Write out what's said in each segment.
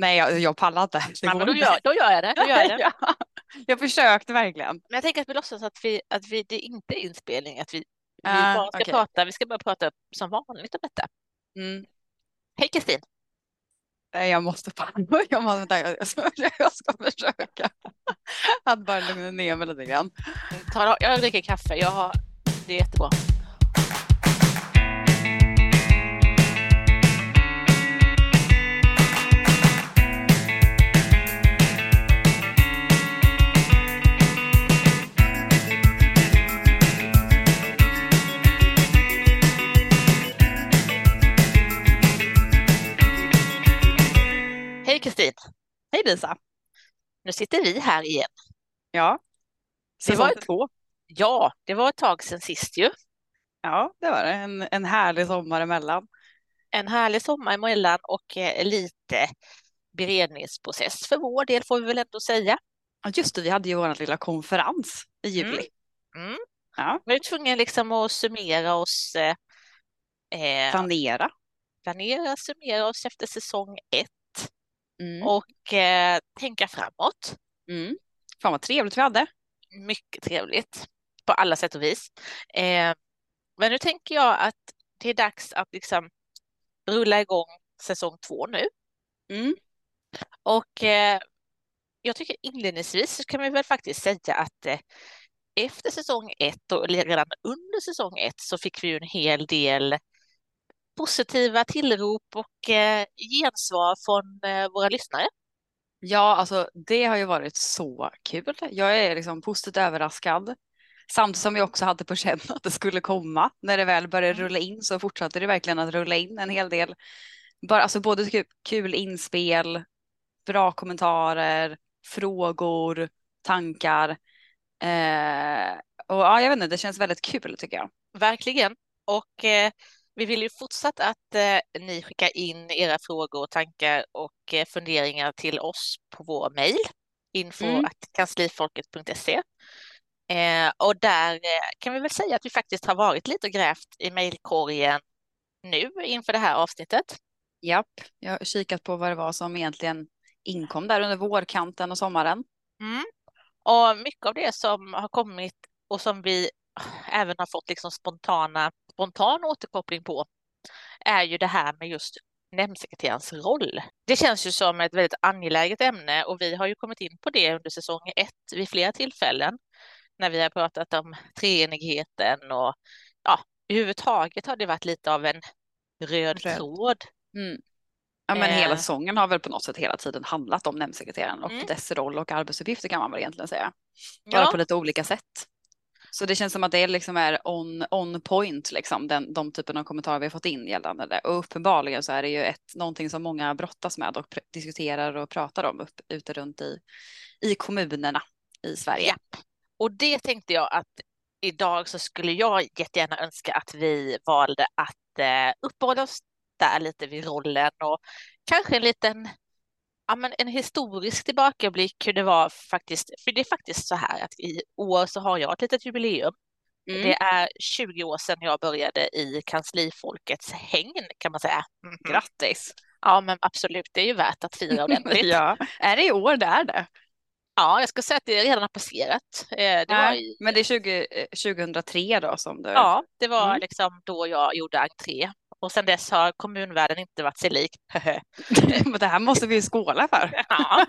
Nej, jag, jag pallar inte. Men då, inte. gör, då gör jag det. Då gör jag det. Ja, jag försökte verkligen. Men jag tänker att vi låtsas att, vi, att vi, det inte är inspelning, att vi, vi Ah, bara ska okej. prata, vi ska bara prata som vanligt om detta. Mm. Hej Kristin! Nej, jag måste palla. Jag, måste, jag, ska, jag ska försöka att bara lugna ner mig lite grann. Ta, jag dricker kaffe, jag har, det är jättebra. Hej Kristin! Hej Lisa. Nu sitter vi här igen. Ja, Det var ett- två. Ja, det var ett tag sedan sist ju. Ja, det var det. En, en härlig sommar emellan. En härlig sommar emellan och eh, lite beredningsprocess för vår del får vi väl ändå säga. Ja, just det, vi hade ju vår lilla konferens i juli. Mm. Ja, Vi är tvungna liksom att summera oss, eh, eh, planera. planera, summera oss efter säsong ett Mm. och eh, tänka framåt. Mm. Fan vad trevligt vi hade. Mycket trevligt på alla sätt och vis. Eh, men nu tänker jag att det är dags att liksom rulla igång säsong två nu. Mm. Och eh, jag tycker inledningsvis så kan vi väl faktiskt säga att eh, efter säsong ett och redan under säsong ett så fick vi ju en hel del positiva tillrop och eh, gensvar från eh, våra lyssnare. Ja, alltså det har ju varit så kul. Jag är liksom positivt överraskad. Samtidigt som jag också hade på känn att det skulle komma. När det väl började Mm. rulla in så fortsatte det verkligen att rulla in en hel del. Bara, alltså både kul, kul inspel, bra kommentarer, frågor, tankar. Eh, och ja, jag vet inte, det känns väldigt kul tycker jag. Verkligen. Och eh, vi vill ju fortsatt att eh, ni skickar in era frågor, tankar och eh, funderingar till oss på vår mejl info Mm. kanslifolket.se. Eh, och där eh, kan vi väl säga att vi faktiskt har varit lite och grävt i mejlkorgen nu inför det här avsnittet. Japp, jag har kikat på vad det var som egentligen inkom där under vårkanten och sommaren. Mm. Och mycket av det som har kommit och som vi även har fått liksom spontana, spontan återkoppling på är ju det här med just nämndsekreterarens roll. Det känns ju som ett väldigt angeläget ämne och vi har ju kommit in på det under säsong ett vid flera tillfällen när vi har pratat om treenigheten och ja, överhuvudtaget har det varit lite av en röd Röd. tråd. Mm. Ja, men hela Eh. säsongen har väl på något sätt hela tiden handlat om nämndsekreteraren och Mm. dess roll och arbetsuppgifter kan man väl egentligen säga. Bara Ja, på lite olika sätt. Så det känns som att det liksom är on, on point, liksom, den, de typen av kommentarer vi har fått in gällande det. Och uppenbarligen så är det ju ett, någonting som många brottas med och pr- diskuterar och pratar om upp, ute runt i, i kommunerna i Sverige. Japp. Och det tänkte jag att idag så skulle jag jättegärna önska att vi valde att eh, uppehålla oss där lite vid rollen och kanske en liten Ja, men en historisk tillbakablick hur det var faktiskt, för det är faktiskt så här att i år så har jag ett litet jubileum. Mm. Det är 20 år sedan jag började i kanslifolkets hägn kan man säga. Mhm. Grattis! Ja, men absolut, det är ju värt att fira ordentligt. ja. Är det i år det är det? Ja, jag ska säga att det redan har passerat. Eh, Det var Men det är 20, eh, 2003 då som du... ja, det var Mm. liksom då jag gjorde entré. Och sedan dess har kommunvärlden inte varit sig lik. Det här måste vi skåla för. ja,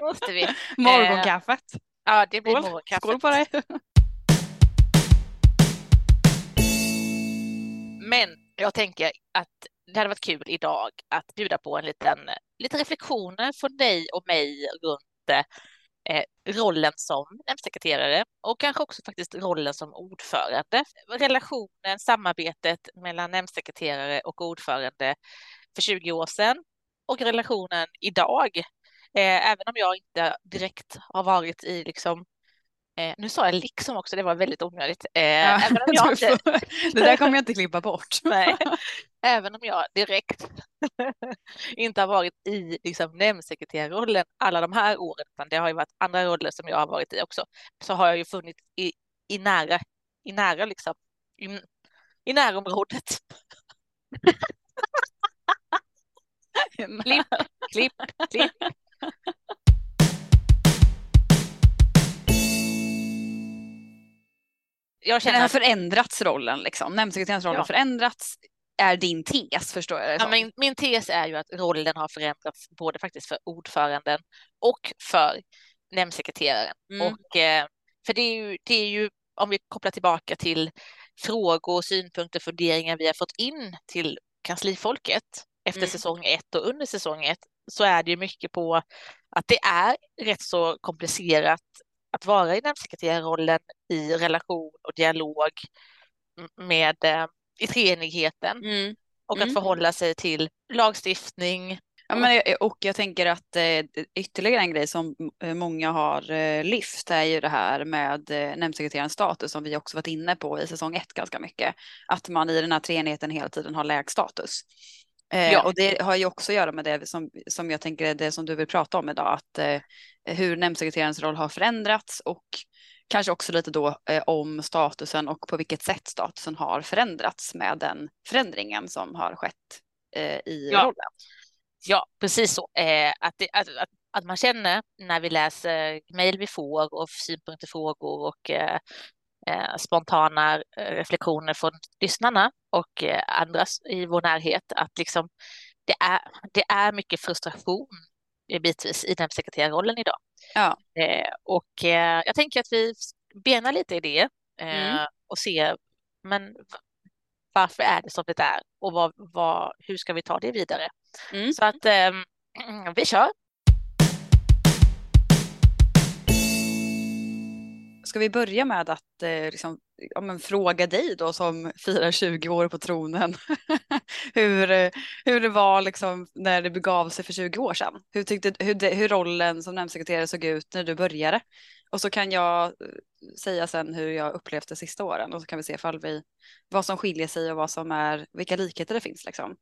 måste vi. Morgonkaffet. Ja, det blir Skål. morgonkaffe. Skål på dig. Men jag tänker att det hade varit kul idag att bjuda på en liten, lite reflektioner från dig och mig runt eh, Eh, rollen som nämndsekreterare och kanske också faktiskt rollen som ordförande. Relationen, samarbetet mellan nämndsekreterare och ordförande för 20 år sedan och relationen idag. Eh, även om jag inte direkt har varit i liksom Eh, nu sa jag liksom också, det var väldigt onödigt. Eh, Ja, även om jag du inte, Det där kommer jag inte klippa bort. Nej, även om jag direkt inte har varit i liksom, nämndsekreterarrollen alla de här åren, utan det har ju varit andra roller som jag har varit i också, så har jag ju funnits i, i nära, i nära liksom, i, i närområdet. Klipp, klipp, klipp. Jag känner... Den har förändrats rollen, liksom. nämndsekreterarens roll ja. har förändrats är din tes, förstår jag det ja, min, min tes är ju att rollen har förändrats både faktiskt för ordföranden och för nämndsekreteraren. Mm. Och, eh, för det är, ju, det är ju, om vi kopplar tillbaka till frågor, synpunkter, funderingar vi har fått in till kanslifolket efter mm. säsong ett och under säsong ett, så är det ju mycket på att det är rätt så komplicerat att vara i nämndsekreterarrollen i relation och dialog med eh, i treenigheten mm. och mm. att förhålla sig till lagstiftning. Ja, men, och jag tänker att eh, ytterligare en grej som eh, många har eh, lyft är ju det här med eh, nämndsekreterarens status som vi också varit inne på i säsong ett ganska mycket. Att man i den här treenigheten hela tiden har lägst status. Eh, ja. Och det har ju också att göra med det som, som jag tänker är det som du vill prata om idag, att eh, hur nämndsekreterarens roll har förändrats och kanske också lite då eh, om statusen och på vilket sätt statusen har förändrats med den förändringen som har skett eh, i ja. rollen. Ja, precis så. Eh, att, det, att, att, att, man känner när vi läser mejl vi får och synpunkter, frågor och eh, spontana eh, reflektioner från lyssnarna och andra i vår närhet att liksom det är, det är mycket frustration bitvis i den sekreterarrollen idag. Ja. Eh, och eh, jag tänker att vi benar lite i det eh, mm. och ser, men varför är det som det är och vad, vad, hur ska vi ta det vidare? Mm. Så att ehm, vi kör. Ska vi börja med att eh, liksom, ja, men fråga dig då som firar 20 år på tronen hur, eh, hur det var liksom, när det begav sig för 20 år sedan? Hur, tyckte, hur, de, hur rollen som nämndsekreterare såg ut när du började? Och så kan jag eh, säga sen hur jag upplevt de sista åren och så kan vi se vi, vad som skiljer sig och vad som är, vilka likheter det finns. Liksom.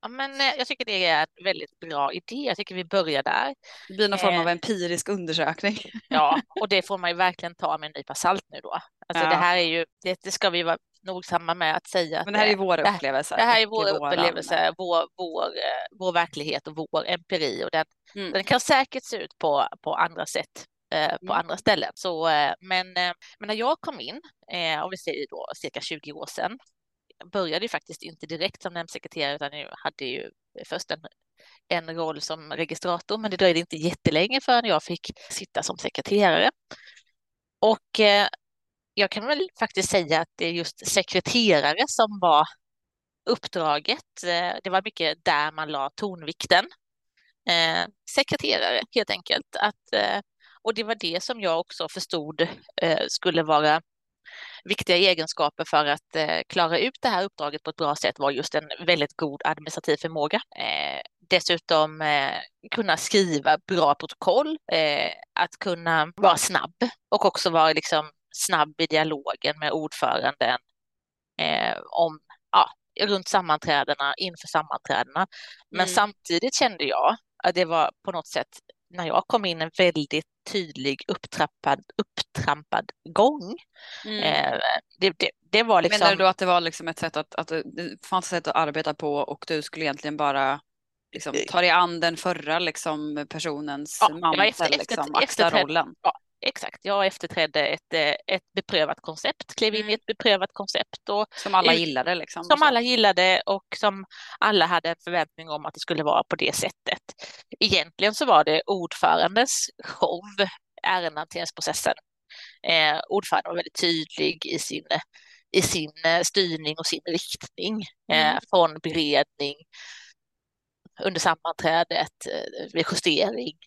Ja, men eh, jag tycker det är en väldigt bra idé. Jag tycker vi börjar där. Det blir någon form av eh, empirisk undersökning. Ja, och det får man ju verkligen ta med en nypa salt nu då. Alltså ja. det här är ju, det, det, ska vi vara nogsamma med att säga. Men det här är vår upplevelse. Det här är vår upplevelse, vår, vår, eh, vår verklighet och vår empiri och den, mm. den kan säkert se ut på, på andra sätt på mm. andra ställen. Så, men, men när jag kom in, om vi säger då cirka 20 år sedan, började ju faktiskt inte direkt som nämndsekreterare utan jag hade ju först en, en roll som registrator, men det dröjde inte jättelänge förrän jag fick sitta som sekreterare. Och eh, jag kan väl faktiskt säga att det är just sekreterare som var uppdraget. Eh, det var mycket där man la tonvikten. Eh, sekreterare helt enkelt. Att, eh, och det var det som jag också förstod eh, skulle vara viktiga egenskaper för att eh, klara ut det här uppdraget på ett bra sätt var just en väldigt god administrativ förmåga. Eh, dessutom eh, kunna skriva bra protokoll, att kunna vara snabb och också vara liksom snabb i dialogen med ordföranden om ja, runt sammanträdena, inför sammanträdena. Men mm. samtidigt kände jag att det var på något sätt när jag kom in en väldigt tydlig upptrappad, upptrampad gång. Mm. Eh, det, det, det, var liksom... Menar du då att det var liksom ett sätt att, att det fanns ett sätt att arbeta på och du skulle egentligen bara liksom, eh. ta dig an den förra liksom, personens ja, mantel, efter, liksom, axla rollen? Ja, Exakt, jag efterträdde ett, eh, ett beprövat koncept, klev in i mm. ett beprövat koncept. Och, som alla gillade? Liksom, som alla gillade och som alla hade en förväntning om att det skulle vara på det sättet. Egentligen så var det ordförandes show, ärendehanteringsprocessen. Eh, ordföranden var väldigt tydlig i sin, i sin eh, styrning och sin riktning eh, mm. från beredning under sammanträdet, eh, vid justering.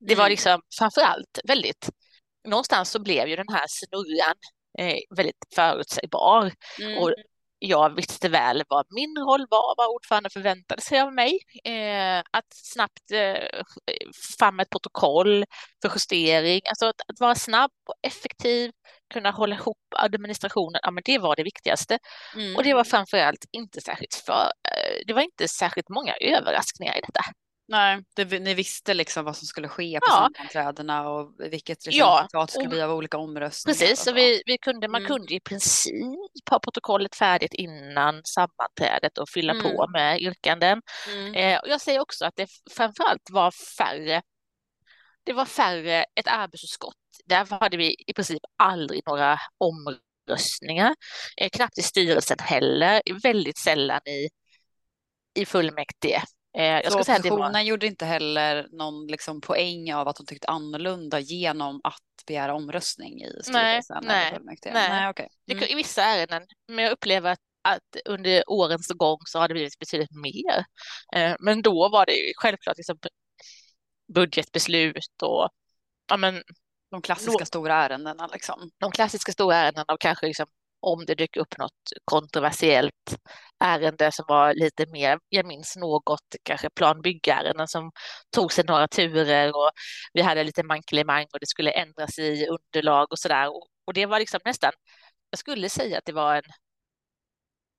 Det var mm. liksom framför allt väldigt någonstans så blev ju den här snurran eh, väldigt förutsägbar. Mm. Och jag visste väl vad min roll var, vad ordförande förväntade sig av mig. Eh, att snabbt eh, fram ett protokoll för justering, alltså att, att, vara snabb och effektiv, kunna hålla ihop administrationen, ja men det var det viktigaste. Mm. Och det var framför allt inte särskilt för, eh, det var inte särskilt många överraskningar i detta. Nej, det, ni visste liksom vad som skulle ske på Ja. sammanträdena och vilket Ja, resultat det skulle bli av olika omröstningar. Precis, så vi, vi kunde, man Mm. kunde i princip ha protokollet färdigt innan sammanträdet och fylla Mm. på med yrkanden. Mm. Eh, och jag säger också att det framförallt var färre, det var färre ett arbetsutskott. Därför hade vi i princip aldrig några omröstningar, eh, knappt i styrelsen heller, väldigt sällan i, i fullmäktige. Eh, jag ska säga att det var, gjorde inte heller någon liksom poäng av att de tyckte annorlunda genom att begära omröstning i styrelsen nej, nej. nej okej. det, Mm. i vissa ärenden, men jag upplever att, att under årens gång så har det blivit betydligt mer. Eh, men då var det ju självklart liksom budgetbeslut och ja, men, De klassiska Nå- stora ärendena liksom. de klassiska stora ärendena och kanske liksom, om det dyker upp något kontroversiellt ärende som var lite mer, jag minns något, kanske planbyggärenden som tog sig några turer och vi hade lite mankelemang och det skulle ändras i underlag och sådär. Och, och det var liksom nästan, jag skulle säga att det var en,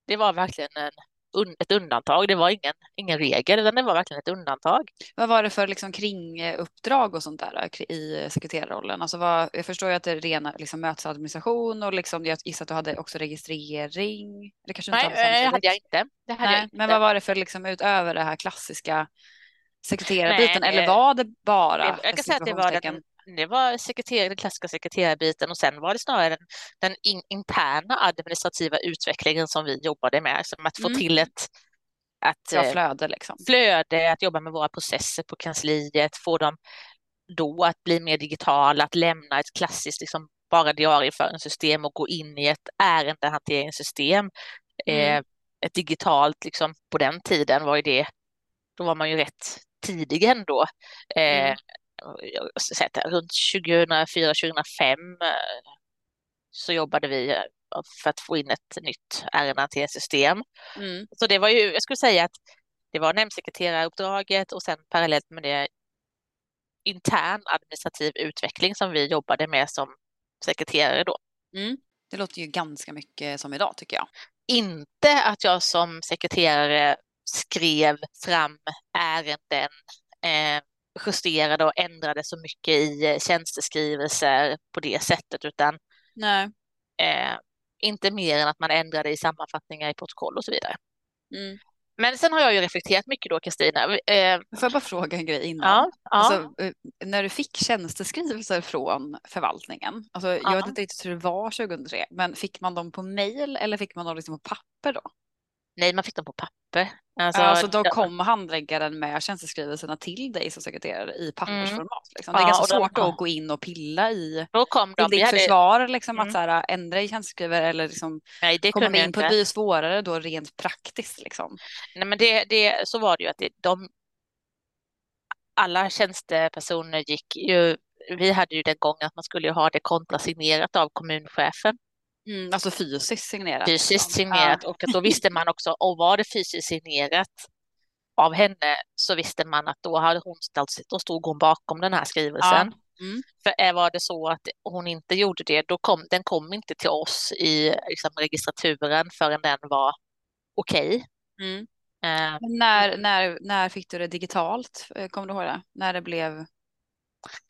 det var verkligen en, un, ett undantag. Det var ingen, ingen regel, utan det var verkligen ett undantag. Vad var det för liksom kringuppdrag och sånt där i sekreterarrollen? Alltså vad, jag förstår ju att det är rena liksom, mötesadministration och liksom, jag gissar att du hade också registrering. Det kanske Nej, hade eh, samtidigt? hade jag inte. Det hade jag Nej, inte. men vad var det för liksom utöver det här klassiska sekreterarbiten Nej, eller eh, var det bara Det- jag kan säga att det var den, det var sekreter, den klassiska sekreterarbiten och sen var det snarare den, den in, interna administrativa utvecklingen som vi jobbade med, som att få Mm. till ett att, eh, flöde liksom? flöde, att jobba med våra processer på kansliet, få dem då att bli mer digitala, att lämna ett klassiskt liksom, bara diarieföringssystem och gå in i ett ärendehanteringssystem. Mm. Eh, ett digitalt, liksom, på den tiden var ju det, då var man ju rätt tidig ändå. Eh, Mm. Säga runt 2004-2005 eh, så jobbade vi eh, för att få in ett nytt ärendehanteringssystem. Mm. Så det var ju, jag skulle säga att det var nämndsekreteraruppdraget och sen parallellt med det intern administrativ utveckling som vi jobbade med som sekreterare då. Mm. Det låter ju ganska mycket som idag tycker jag. Inte att jag som sekreterare skrev fram ärenden, eh, justerade och ändrade så mycket i eh, tjänsteskrivelser på det sättet, utan eh, inte mer än att man ändrade i sammanfattningar i protokoll och så vidare. Mm. Men sen har jag ju reflekterat mycket då, Kristina. Eh, Får jag bara fråga en grej innan? ja, ja. Alltså, eh, när du fick tjänsteskrivelser från förvaltningen, alltså, jag Ja. vet inte riktigt hur det var 2003, men fick man dem på mail eller fick man dem liksom på papper då? Nej, man fick dem på papper. Alltså, Alltså, då kom handläggaren med tjänsteskrivelserna till dig som sekreterare i pappersformat. Liksom. Det är Mm. Ja, ganska och de- svårt att gå in och pilla i då kom de. ditt hade, försvar, liksom, Mm. att så här, ändra i tjänsteskrivare eller liksom, nej, det komma in på inte. blir svårare då rent praktiskt. Liksom. Nej, men det, det, så var det ju att det, de, alla tjänstepersoner gick ju, vi hade ju den gången att man skulle ha det kontrasignerat av kommunchefen, Mm, alltså fysiskt signerat. fysiskt liksom. signerat och då visste man också, och var det fysiskt signerat av henne så visste man att då hade hon ställt sig, då stod hon bakom den här skrivelsen. Mm. För var det så att hon inte gjorde det, då kom den kom inte till oss i liksom, registraturen förrän den var okej. Mm. Eh, Men När, när, när fick du det digitalt? Eh, Kommer du ihåg det? När det blev...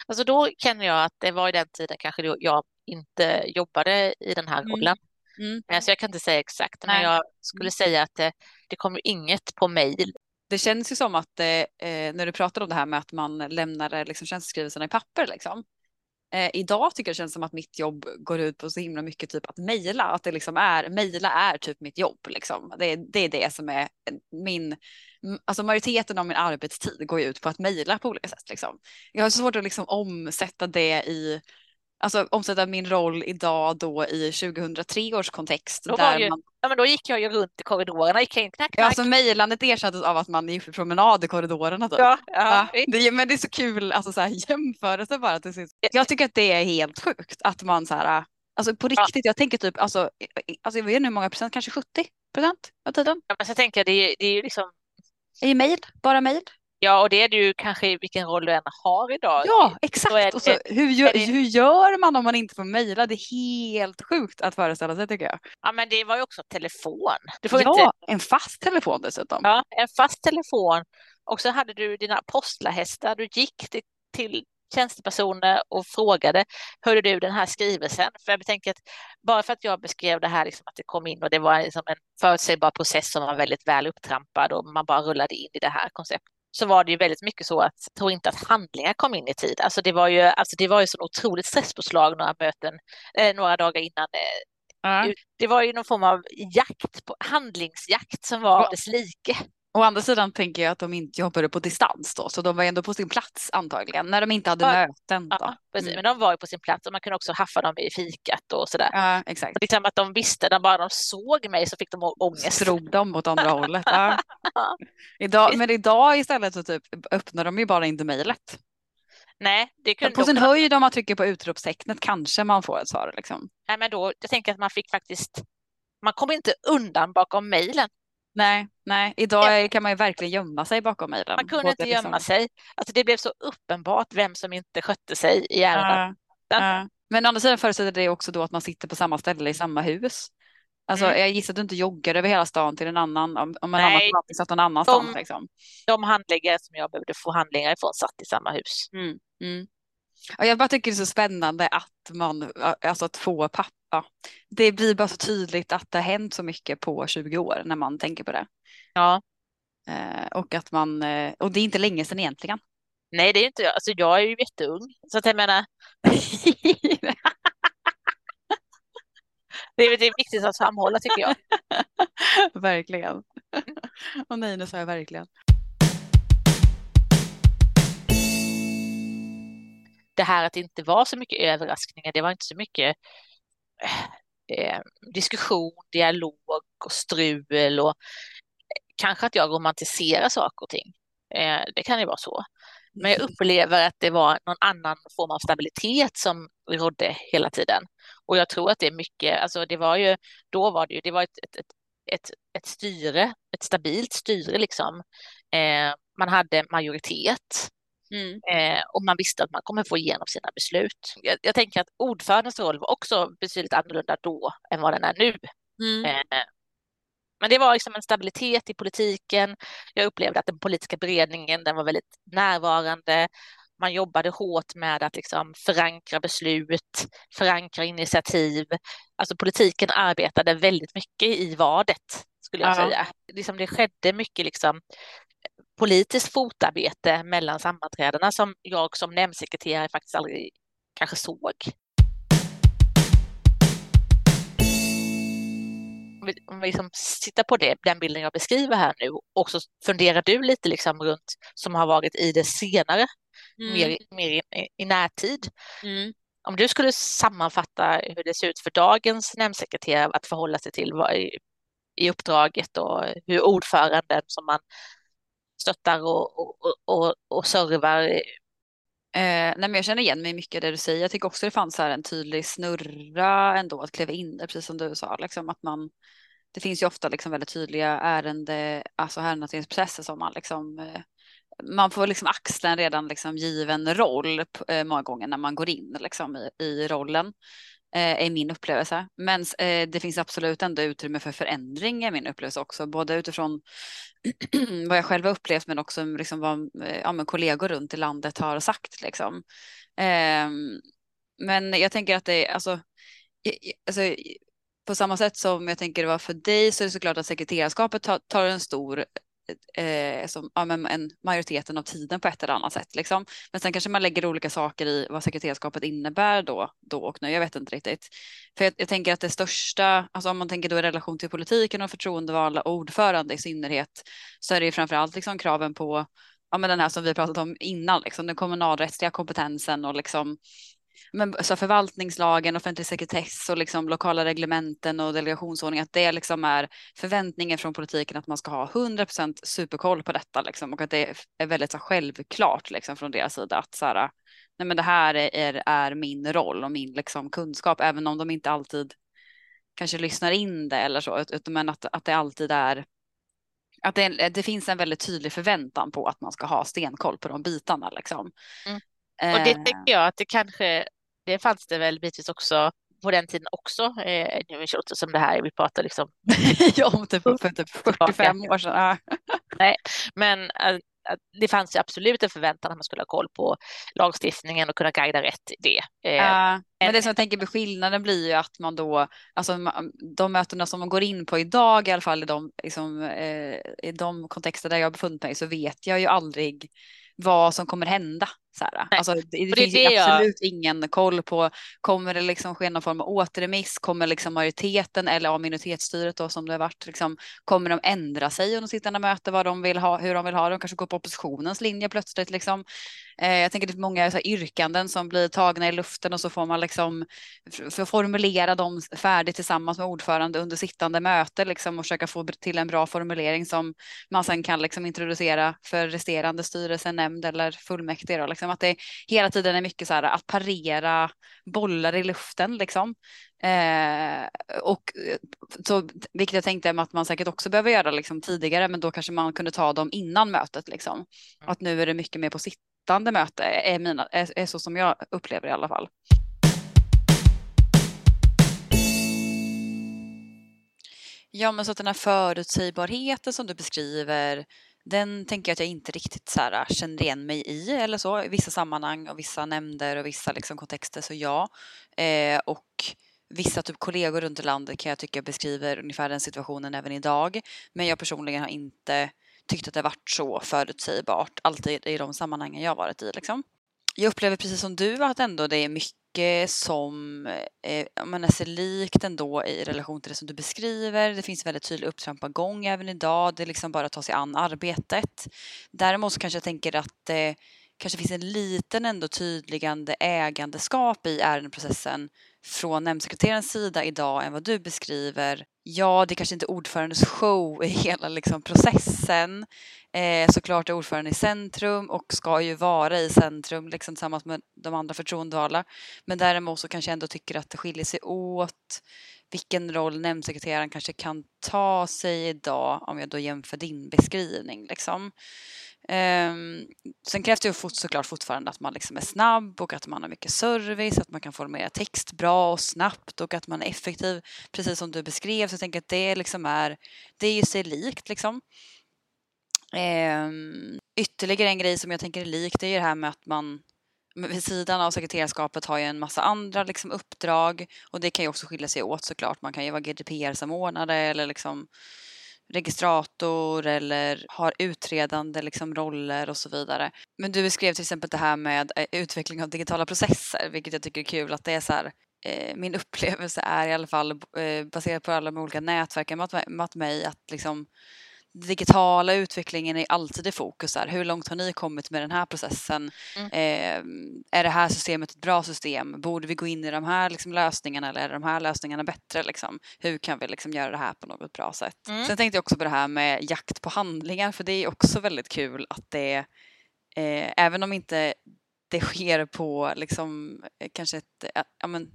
Alltså då känner jag att det var i den tiden kanske jag inte jobbade i den här Mm. rollen. Mm. Eh, Så jag kan inte säga exakt, men Nej. jag skulle säga att det, det kom ju inget på mejl. Det känns ju som att eh, eh, när du pratar om det här med att man lämnar eh, liksom, tjänsteskrivelserna i papper. Liksom. Eh, idag tycker jag det känns som att mitt jobb går ut på så himla mycket typ att mejla. Att det liksom är, mejla är typ mitt jobb. Liksom. Det, är- det är det som är min, alltså majoriteten av min arbetstid går ju ut på att mejla på olika sätt. Liksom. Jag har så svårt att liksom omsätta det i, alltså omsätta min roll idag då i 2003 års kontext. Då där ju- man, Ja, men då gick jag ju runt i korridorerna, gick in, knack, ja, knack. alltså mejlandet ersattes av att man gick för promenad i korridorerna. Typ. Ja, ja, Ja, det, men det är så kul, alltså så här, jämförelse bara. Det syns. Jag tycker att det är helt sjukt att man så här, alltså på Ja. riktigt, jag tänker typ, alltså, alltså jag vet inte hur många procent, kanske 70 procent av tiden. Ja, men så tänker jag, det är, det är ju liksom, I mejl, bara mejl. Ja, och det är det ju kanske vilken roll du än har idag. Ja, exakt. det- och så, hur, gör, det- hur gör man om man inte får mejla? Det är helt sjukt att föreställa sig tycker jag. Ja, men det var ju också telefon. Du får ja, inte, en fast telefon dessutom. ja, en fast telefon och så hade du dina apostlarhästar. Du gick till, till tjänstepersoner och frågade, hörde du den här skrivelsen? För jag tänker att bara för att jag beskrev det här, liksom att det kom in och det var liksom en förutsägbar process som var väldigt väl upptrampad och man bara rullade in i det här konceptet så var det ju väldigt mycket så att jag tror inte att handlingar kom in i tid. Alltså det var ju, alltså det var ju så otroligt stresspåslag några möten, eh, några dagar innan. Eh, ja. Det var ju någon form av jakt, på, handlingsjakt som var ja. dess like. Å andra sidan tänker jag att de inte jobbade på distans då, så de var ändå på sin plats antagligen, när de inte hade ja, möten. Då. Ja, precis, mm. men de var ju på sin plats och man kunde också haffa dem i fikat och sådär. Ja, exakt. Och liksom att de visste, när bara de såg mig så fick de ångest. Strog de åt andra hållet. Ja. idag, men idag istället så typ öppnar de ju bara inte mejlet. Nej, det kunde På sin kunna... höjd om man trycker på utropstecknet kanske man får ett svar. Liksom. Nej, men då, jag tänker att man fick faktiskt, man kom inte undan bakom mejlen. Nej, nej, idag ja. kan man ju verkligen gömma sig bakom mejlen. Man kunde inte gömma liksom. sig. Alltså det blev så uppenbart vem som inte skötte sig i ärenden. Uh, uh. Men å andra sidan förutsätter det också då att man sitter på samma ställe i samma hus. Alltså mm. jag gissar att du inte joggar över hela stan till en annan, om, om en Nej, annan förvaltning satt någon annanstans. De, liksom. de handläggare som jag behövde få handlingar ifrån satt i samma hus. Mm. Mm. Och jag bara tycker det är så spännande att man, alltså att få pappa ja, det blir bara så tydligt att det har hänt så mycket på 20 år när man tänker på det. Ja. Eh, och att man, eh, och det är inte länge sedan egentligen. Nej, det är inte, alltså jag är ju jätteung, så att jag menar. det, är, det är viktigt att framhålla tycker jag. verkligen. Och nej, nu sa jag verkligen. Det här att det inte var så mycket överraskningar, det var inte så mycket eh, diskussion, dialog och strul och kanske att jag romantiserar saker och ting. Eh, det kan ju vara så. Men jag upplever att det var någon annan form av stabilitet som rådde hela tiden. Och jag tror att det är mycket, alltså det var ju, då var det ju, det var ett, ett, ett, ett, ett styre, ett stabilt styre liksom. Eh, man hade majoritet. Mm. Eh, och man visste att man kommer få igenom sina beslut. Jag, jag, tänker att ordförandens roll var också betydligt annorlunda då än vad den är nu. Mm. Eh, men det var liksom en stabilitet i politiken. Jag upplevde att den politiska beredningen den var väldigt närvarande. Man jobbade hårt med att liksom förankra beslut, förankra initiativ. Alltså politiken arbetade väldigt mycket i vadet, skulle jag ja. säga. Liksom det skedde mycket liksom politiskt fotarbete mellan sammanträdena som jag som nämndsekreterare faktiskt aldrig kanske såg. Om vi liksom sitter på det, den bilden jag beskriver här nu och så funderar du lite liksom runt som har varit i det senare, mm. mer, mer i, i närtid. Mm. Om du skulle sammanfatta hur det ser ut för dagens nämndsekreterare att förhålla sig till vad, i, i uppdraget och hur ordföranden som man stöttar och, och, och, och servar. Eh, nej men jag känner igen mig mycket i det du säger. Jag tycker också det fanns här en tydlig snurra ändå att kliva in precis som du sa. Liksom att man, det finns ju ofta liksom väldigt tydliga ärende, alltså ärendehanteringsprocesser som man liksom eh, man får liksom axla en redan liksom given roll eh, många gånger när man går in liksom i, i rollen Eh, är min upplevelse. Men eh, det finns absolut ändå utrymme för förändring är min upplevelse också, både utifrån vad jag själv har upplevt men också liksom vad eh, ja, men kollegor runt i landet har sagt. Liksom. Ehm, men jag tänker att det är alltså, alltså på samma sätt som jag tänker det var för dig så är det såklart att sekreterarskapet tar en stor eh, som, ja, men en majoriteten av tiden på ett eller annat sätt. Liksom. Men sen kanske man lägger olika saker i vad sekreterarskapet innebär då, då och nu. Jag vet inte riktigt. För jag, jag, tänker att det största, alltså om man tänker då i relation till politiken och förtroendevalda och ordförande i synnerhet, så är det ju framför allt liksom kraven på ja, men den här som vi pratat om innan, liksom, den kommunalrättsliga kompetensen och liksom men, så förvaltningslagen, offentlig sekretess och liksom lokala reglementen och delegationsordning, att det liksom är förväntningen från politiken att man ska ha 100% superkoll på detta liksom, och att det är väldigt så självklart liksom, från deras sida att så här, nej, men det här är, är min roll och min liksom, kunskap, även om de inte alltid kanske lyssnar in det eller så, utan men att, att det alltid är att det, det, finns en väldigt tydlig förväntan på att man ska ha stenkoll på de bitarna. Liksom. Mm. Och det tycker jag att det kanske, det fanns det väl bitvis också på den tiden också. Eh, nu låter som det här, vi pratar liksom. ja, typ för typ 45 år sedan. Nej, men eh, det fanns ju absolut en förväntan att man skulle ha koll på lagstiftningen och kunna guida rätt i det. Ja, men det som jag tänker på skillnaden blir ju att man då, alltså de mötena som man går in på idag i alla fall i de, liksom, eh, i de kontexter där jag befunnit mig så vet jag ju aldrig vad som kommer hända. Så här. Alltså, det, det, finns det absolut jag... ingen koll på, kommer det liksom ske någon form av återremiss, kommer liksom majoriteten eller av minoritetsstyret då som det har varit, liksom, kommer de ändra sig under sittande möte, vad de vill ha, hur de vill ha det, de kanske går på oppositionens linje plötsligt liksom. Eh, jag tänker det är många så här, yrkanden som blir tagna i luften och så får man liksom för formulera dem färdigt tillsammans med ordförande under sittande möte liksom och försöka få till en bra formulering som man sen kan liksom introducera för resterande styrelse, nämnd eller fullmäktige. Då, liksom. Att det hela tiden är mycket så här att parera bollar i luften liksom. Eh, och så, vilket jag tänkte att man säkert också behöver göra liksom, tidigare, men då kanske man kunde ta dem innan mötet. Liksom. Mm. Att nu är det mycket mer på sittande möte, är, mina, är, är så som jag upplever i alla fall. Ja, men så att den här förutsägbarheten som du beskriver, den tänker jag att jag inte riktigt så här, äh, känner igen mig i eller så i vissa sammanhang och vissa nämnder och vissa liksom, kontexter så ja. Eh, och vissa typ kollegor runt i landet kan jag tycka beskriver ungefär den situationen även idag. Men jag personligen har inte tyckt att det varit så förutsägbart alltid i de sammanhangen jag varit i liksom. Jag upplever precis som du att ändå det är mycket mycket som eh, man ser likt ändå i relation till det som du beskriver. Det finns väldigt tydlig upptrampad även idag. Det är liksom bara att ta sig an arbetet. Däremot så kanske jag tänker att det kanske finns en liten ändå tydligande ägandeskap i ärendeprocessen från nämndsekreterarens sida idag än vad du beskriver. Ja, det är kanske inte ordförandes show i hela liksom, processen. Eh, såklart är ordföranden i centrum och ska ju vara i centrum liksom, tillsammans med de andra förtroendevalda. Men däremot så kanske jag ändå tycker att det skiljer sig åt vilken roll nämndsekreteraren kanske kan ta sig idag om jag då jämför din beskrivning. Liksom. Um, sen krävs det ju fort, såklart fortfarande att man liksom är snabb och att man har mycket service, att man kan formulera text bra och snabbt och att man är effektiv. Precis som du beskrev så jag tänker att det liksom är, det är ju sig likt liksom. Um, ytterligare en grej som jag tänker är likt det är ju det här med att man vid sidan av sekreterarskapet har ju en massa andra liksom, uppdrag och det kan ju också skilja sig åt såklart. Man kan ju vara GDPR-samordnare eller liksom registrator eller har utredande liksom roller och så vidare. Men du beskrev till exempel det här med eh, utveckling av digitala processer, vilket jag tycker är kul att det är så här eh, min upplevelse är i alla fall eh, baserat på alla de olika nätverken med mig att liksom digitala utvecklingen är alltid i fokus. Här. Hur långt har ni kommit med den här processen? Mm. Eh, är det här systemet ett bra system? Borde vi gå in i de här liksom, lösningarna eller är de här lösningarna bättre? Liksom? Hur kan vi liksom, göra det här på något bra sätt? Mm. Sen tänkte jag också på det här med jakt på handlingar för det är också väldigt kul att det, eh, även om inte det sker på liksom, kanske ett, ja, men,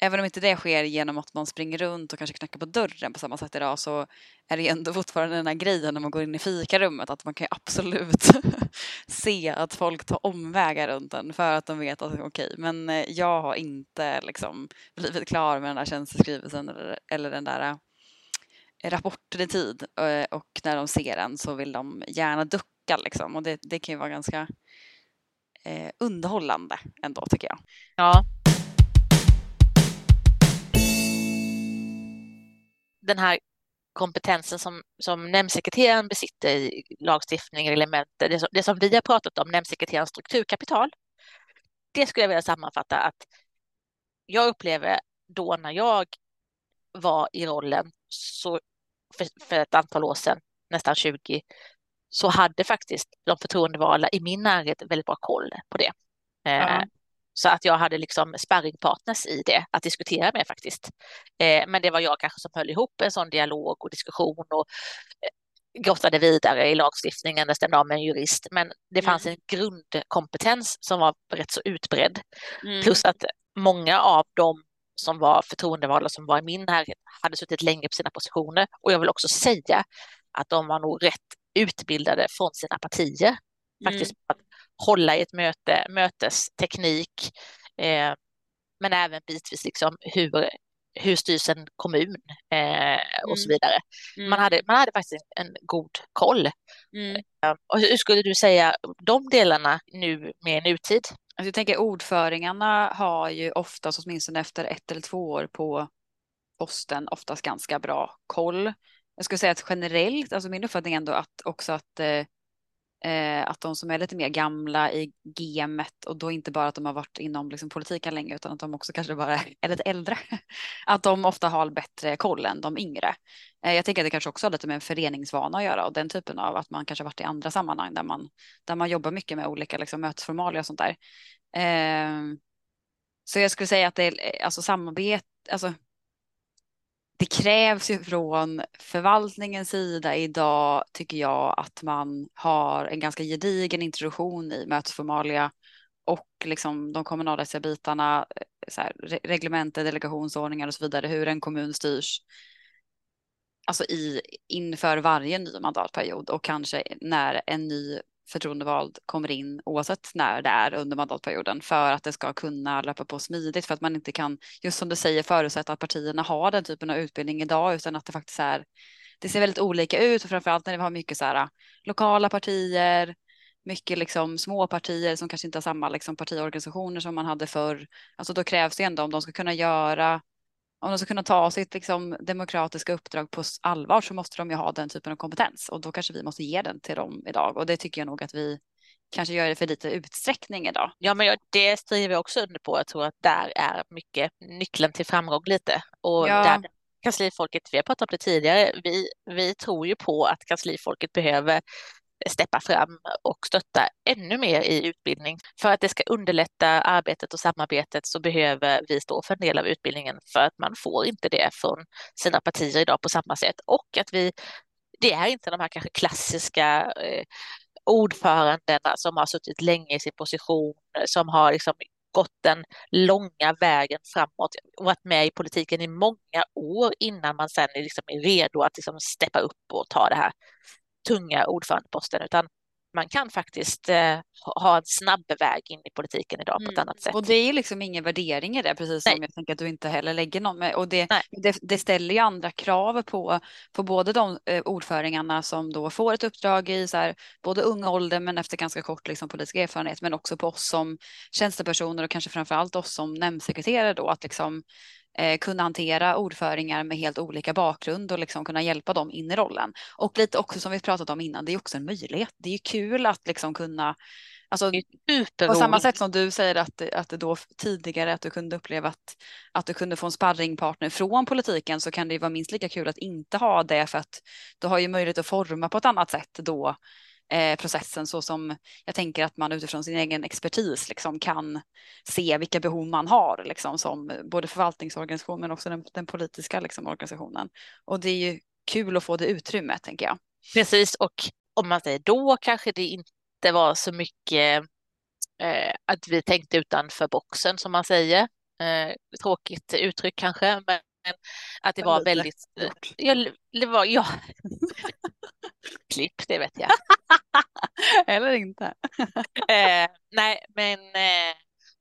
även om inte det sker genom att man springer runt och kanske knackar på dörren på samma sätt idag så är det ju ändå fortfarande den här grejen när man går in i fikarummet att man kan ju absolut se att folk tar omvägar runt en för att de vet att okej, okay, men eh, jag har inte liksom blivit klar med den där tjänsteskrivelsen eller, eller den där eh, rapporten i tid eh, och när de ser den så vill de gärna ducka liksom. Och det, det kan ju vara ganska eh, underhållande ändå tycker jag. Ja, den här kompetensen som, som nämndsekreteraren besitter i lagstiftning, reglementer, det som, det som vi har pratat om, nämndsekreterarens strukturkapital. Det skulle jag vilja sammanfatta att jag upplever då när jag var i rollen så för, för ett antal år sedan, nästan 20, så hade faktiskt de förtroendevalda i min närhet väldigt bra koll på det. Eh, ja. Så att jag hade liksom sparringpartners i det att diskutera med faktiskt. Eh, men det var jag kanske som höll ihop en sån dialog och diskussion och eh, grottade vidare i lagstiftningen, det stämde av med en jurist. Men det fanns mm. en grundkompetens som var rätt så utbredd. Mm. Plus att många av dem som var förtroendevalda som var i min närhet hade suttit länge på sina positioner. Och jag vill också säga att de var nog rätt utbildade från sina partier. Faktiskt mm. Hålla i ett möte, mötesteknik, eh, men även bitvis liksom hur hur styrs en kommun eh, och så Mm. vidare. Mm. Man, hade, man hade faktiskt en god koll. Mm. Eh, och hur skulle du säga de delarna nu med nutid? Alltså jag tänker ordföringarna har ju oftast, åtminstone efter ett eller två år på posten, oftast ganska bra koll. Jag skulle säga att generellt, alltså min uppfattning är ändå att också att, eh, eh, att de som är lite mer gamla i gamet och då inte bara att de har varit inom liksom, politiken länge utan att de också kanske bara är lite äldre, att de ofta har bättre koll än de yngre. Eh, jag tänker att det kanske också har lite med en föreningsvana att göra och den typen av att man kanske har varit i andra sammanhang där man, där man jobbar mycket med olika liksom, mötesformalia och sånt där. Eh, så jag skulle säga att det är eh, alltså samarbete, alltså det krävs ju från förvaltningens sida idag tycker jag att man har en ganska gedigen introduktion i mötesformalia och liksom de kommunalrättsliga bitarna, eh, så här, reglementer, delegationsordningar och så vidare, hur en kommun styrs. Alltså i, inför varje ny mandatperiod och kanske när en ny förtroendevald kommer in oavsett när det är under mandatperioden för att det ska kunna löpa på smidigt för att man inte kan, just som du säger, förutsätta att partierna har den typen av utbildning idag utan att det faktiskt är, det ser väldigt olika ut och framförallt när vi har mycket så här lokala partier, mycket liksom små partier som kanske inte har samma liksom partiorganisationer som man hade förr. Alltså då krävs det ändå om de ska kunna göra om de ska kunna ta sitt liksom, demokratiska uppdrag på allvar så måste de ju ha den typen av kompetens och då kanske vi måste ge den till dem idag och det tycker jag nog att vi kanske gör det för lite utsträckning idag. Ja, men det skriver jag också under på. Jag tror att där är mycket nyckeln till framgång lite och Ja. där kanslifolket, vi har pratat om det tidigare, vi, vi tror ju på att kanslifolket behöver steppa fram och stötta ännu mer i utbildning. För att det ska underlätta arbetet och samarbetet så behöver vi stå för en del av utbildningen för att man får inte det från sina partier idag på samma sätt och att vi det är inte de här kanske klassiska eh, ordförandena som har suttit länge i sin position, som har liksom gått den långa vägen framåt och varit med i politiken i många år innan man sen är, liksom är redo att liksom steppa upp och ta det här tunga ordförandeposten, utan man kan faktiskt eh, ha en snabb väg in i politiken idag på ett annat sätt. Och det är liksom ingen värdering i det, precis som Nej. jag tänker att du inte heller lägger någon med. Och det, det, det ställer ju andra krav på, på både de eh, ordföringarna som då får ett uppdrag i så här, både ung ålder men efter ganska kort liksom, politisk erfarenhet, men också på oss som tjänstepersoner och kanske framför allt oss som nämndsekreterare då, att liksom eh, kunna hantera ordföringar med helt olika bakgrund och liksom kunna hjälpa dem in i rollen. Och lite också som vi pratat om innan, det är också en möjlighet. Det är kul att liksom kunna Alltså, på samma sätt som du säger att, att det då tidigare att du kunde uppleva att, att du kunde få en sparringpartner från politiken så kan det ju vara minst lika kul att inte ha det för att du har ju möjlighet att forma på ett annat sätt då eh, processen så som jag tänker att man utifrån sin egen expertis liksom kan se vilka behov man har liksom som både förvaltningsorganisation men också den, den politiska liksom, organisationen. Och det är ju kul att få det utrymmet tänker jag. Precis, och om man säger då kanske det inte var så mycket eh, att vi tänkte utanför boxen som man säger. Eh, tråkigt uttryck kanske, men att det var väldigt... Ja, det var, ja. Klipp, det vet jag. Eller inte. Eh, nej, men eh,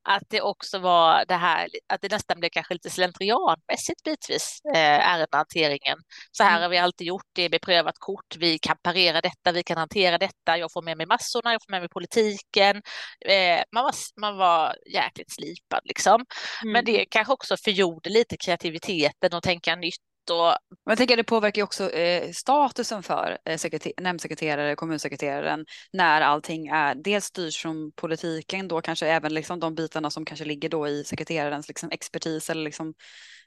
att det också var det här, att det nästan blev kanske lite slentrianmässigt bitvis, eh, ärendehanteringen. Så här Mm. har vi alltid gjort, det är beprövat kort, vi kan parera detta, vi kan hantera detta, jag får med mig massorna, jag får med mig politiken. Eh, man, var, man var jäkligt slipad liksom. Mm. Men det kanske också förgjorde lite kreativiteten och tänka nytt och jag tänker det påverkar ju också eh, statusen för eh, sekreter- nämndsekreterare, kommunsekreteraren när allting är dels styrs från politiken då kanske även liksom de bitarna som kanske ligger då i sekreterarens liksom expertis eller liksom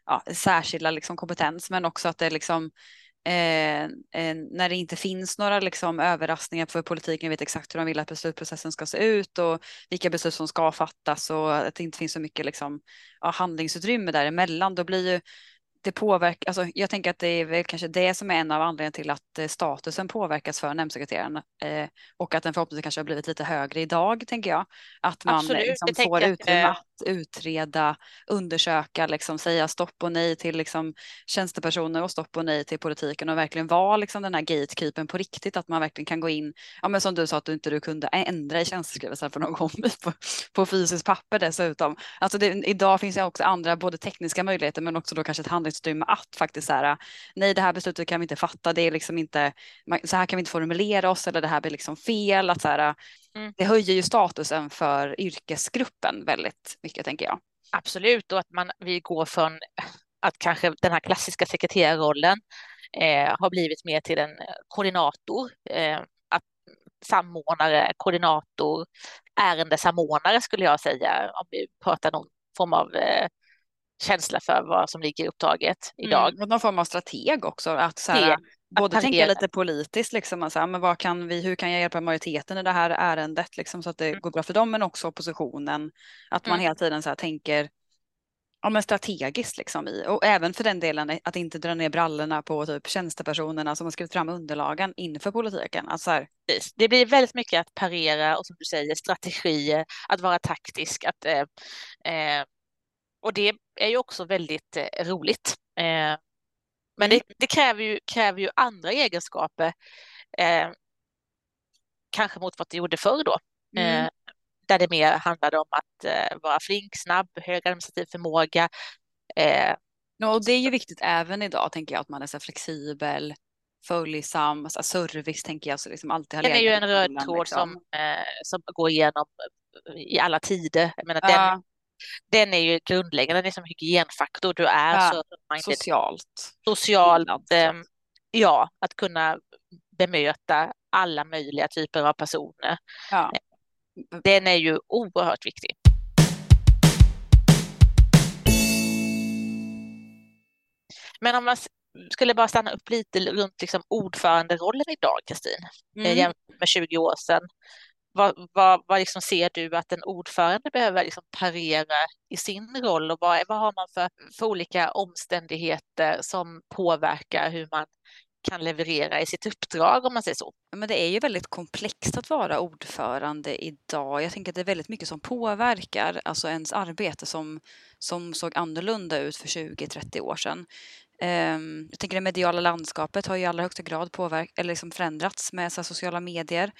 ja, särskilda liksom kompetens men också att det liksom eh, eh, när det inte finns några liksom överraskningar för politiken vet exakt hur de vill att beslutsprocessen ska se ut och vilka beslut som ska fattas och att det inte finns så mycket liksom, ja, handlingsutrymme däremellan då blir ju det påverkar, alltså jag tänker att det är väl kanske det som är en av anledningarna till att eh, statusen påverkas för nämndsekreterarna eh, och att den förhoppningsvis kanske har blivit lite högre idag tänker jag. Att man Absolut, eh, liksom får jag, utrymme eh, att utreda, undersöka, liksom, säga stopp och nej till liksom, tjänstepersoner och stopp och nej till politiken och verkligen vara liksom, den här gatekeepern på riktigt, att man verkligen kan gå in, ja men som du sa att du inte du kunde ändra i tjänsteskrivelsen för någon på, på fysiskt papper dessutom. Alltså det, idag finns det också andra, både tekniska möjligheter men också då kanske ett handlingsutrymme att faktiskt säga nej det här beslutet kan vi inte fatta, det är liksom inte, så här kan vi inte formulera oss eller det här blir liksom fel, att så här, mm. det höjer ju statusen för yrkesgruppen väldigt mycket tänker jag. Absolut, och att man, vi går från att kanske den här klassiska sekreterarrollen eh, har blivit mer till en koordinator, eh, att samordnare, koordinator, ärendesamordnare skulle jag säga, om vi pratar någon form av eh, känsla för vad som ligger i uppdraget idag. Mm, och någon form av strateg också, att så här, både tänka lite politiskt, liksom, alltså, men vad kan vi, hur kan jag hjälpa majoriteten i det här ärendet, liksom, så att det mm. går bra för dem, men också oppositionen. Att man mm. hela tiden så här, tänker ja, men strategiskt liksom i, och även för den delen att inte dra ner brallorna på typ tjänstepersonerna som har skrivit fram underlagen inför politiken. Alltså här... Det blir väldigt mycket att parera och som du säger strategier, att vara taktisk, att eh, eh, och det är ju också väldigt eh, roligt. Men det, det, kräver, ju, kräver ju andra egenskaper, eh, kanske mot vad det gjorde förr då. Mm. Eh, där det mer handlade om att eh, vara flink, snabb, hög administrativ förmåga. Eh, ja, och det är ju viktigt även idag, tänker jag, att man är så flexibel, följsam, alltså service tänker jag. Så liksom alltid har den är ju en röd tråd liksom. som, eh, som går igenom i alla tider. Jag menar, ja. den, den är ju grundläggande, det är som hygienfaktor. Du är ja, så man socialt. Socialt, eh, ja, att kunna bemöta alla möjliga typer av personer. Ja. Den är ju oerhört viktig. Men om man skulle bara stanna upp lite runt liksom ordföranderollen idag, Kristin, mm. jämfört med 20 år sedan vad, vad, vad liksom ser du att en ordförande behöver liksom parera i sin roll och vad, vad har man för, för olika omständigheter som påverkar hur man kan leverera i sitt uppdrag om man säger så. Men det är ju väldigt komplext att vara ordförande idag. Jag tänker att det är väldigt mycket som påverkar alltså ens arbete som, som såg annorlunda ut för 20-30 år sedan. Um, jag tänker det mediala landskapet har ju i allra högsta grad påverk eller liksom förändrats med så sociala medier.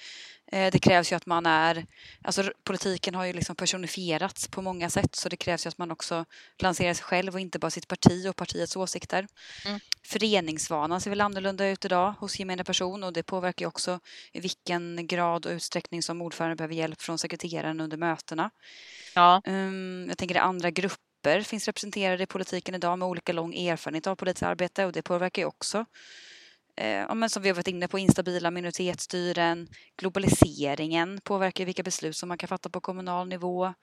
Uh, det krävs ju att man är, alltså politiken har ju liksom personifierats på många sätt så det krävs ju att man också lanserar sig själv och inte bara sitt parti och partiets åsikter. Mm. Föreningsvanan ser väl annorlunda ut idag hos gemene person och det påverkar ju också i vilken grad och utsträckning som ordförande behöver hjälp från sekreteraren under mötena. Ja. Um, jag tänker det andra grupper grupper finns representerade i politiken idag med olika lång erfarenhet av politiskt arbete och det påverkar ju också eh, men som vi har varit inne på, instabila minoritetsstyren, globaliseringen påverkar vilka beslut som man kan fatta på kommunal nivå.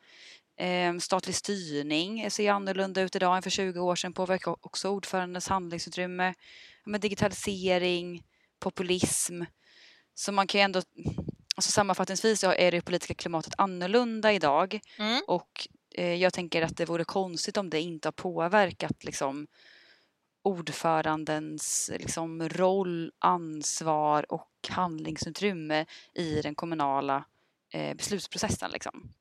Eh, statlig styrning ser annorlunda ut idag än för 20 år sedan, påverkar också ordförandes handlingsutrymme. Men digitalisering, populism. Så man kan ju ändå, alltså sammanfattningsvis är det politiska klimatet annorlunda idag mm. och jag tänker att det vore konstigt om det inte har påverkat liksom, ordförandens liksom, roll, ansvar och handlingsutrymme i den kommunala eh, beslutsprocessen. Liksom.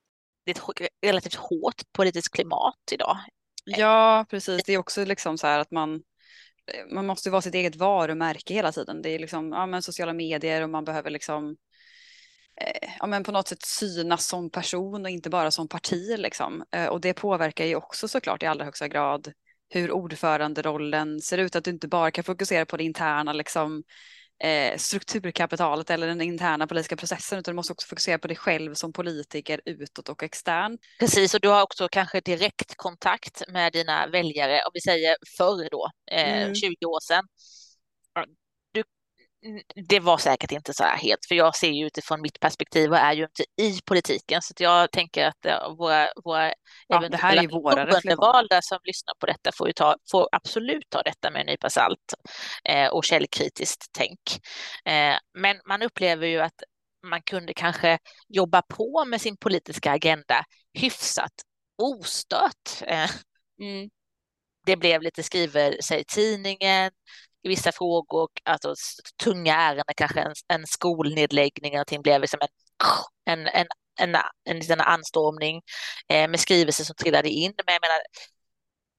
Det är ett relativt hårt politiskt klimat idag. Ja, precis. Det är också liksom så här att man, eh, man måste vara sitt eget varumärke hela tiden. Det är liksom ja, men sociala medier och man behöver liksom eh, ja, men på något sätt synas som person och inte bara som parti. Liksom. Eh, och det påverkar ju också såklart i allra högsta grad hur ordföranderollen ser ut. Att du inte bara kan fokusera på det interna liksom, eh, strukturkapitalet eller den interna politiska processen utan du måste också fokusera på dig själv som politiker utåt och extern. Precis, och du har också kanske direkt kontakt med dina väljare, om vi säger förr då, eh, mm. 20 år sedan det var säkert inte så här helt, för jag ser ju utifrån mitt perspektiv och är ju inte i politiken, så jag tänker att våra, våra ja, det här är våra valda som lyssnar på detta får, ju ta, får absolut ta detta med en nypa salt eh, och källkritiskt tänk. Eh, men man upplever ju att man kunde kanske jobba på med sin politiska agenda hyfsat ostört. Eh, mm. Det blev lite skriver sig i tidningen, i vissa frågor, alltså tunga ärenden, kanske en, en skolnedläggning eller någonting, blev liksom en, en, en en, en liten anstormning eh, med skrivelser som trillade in. Men jag menar,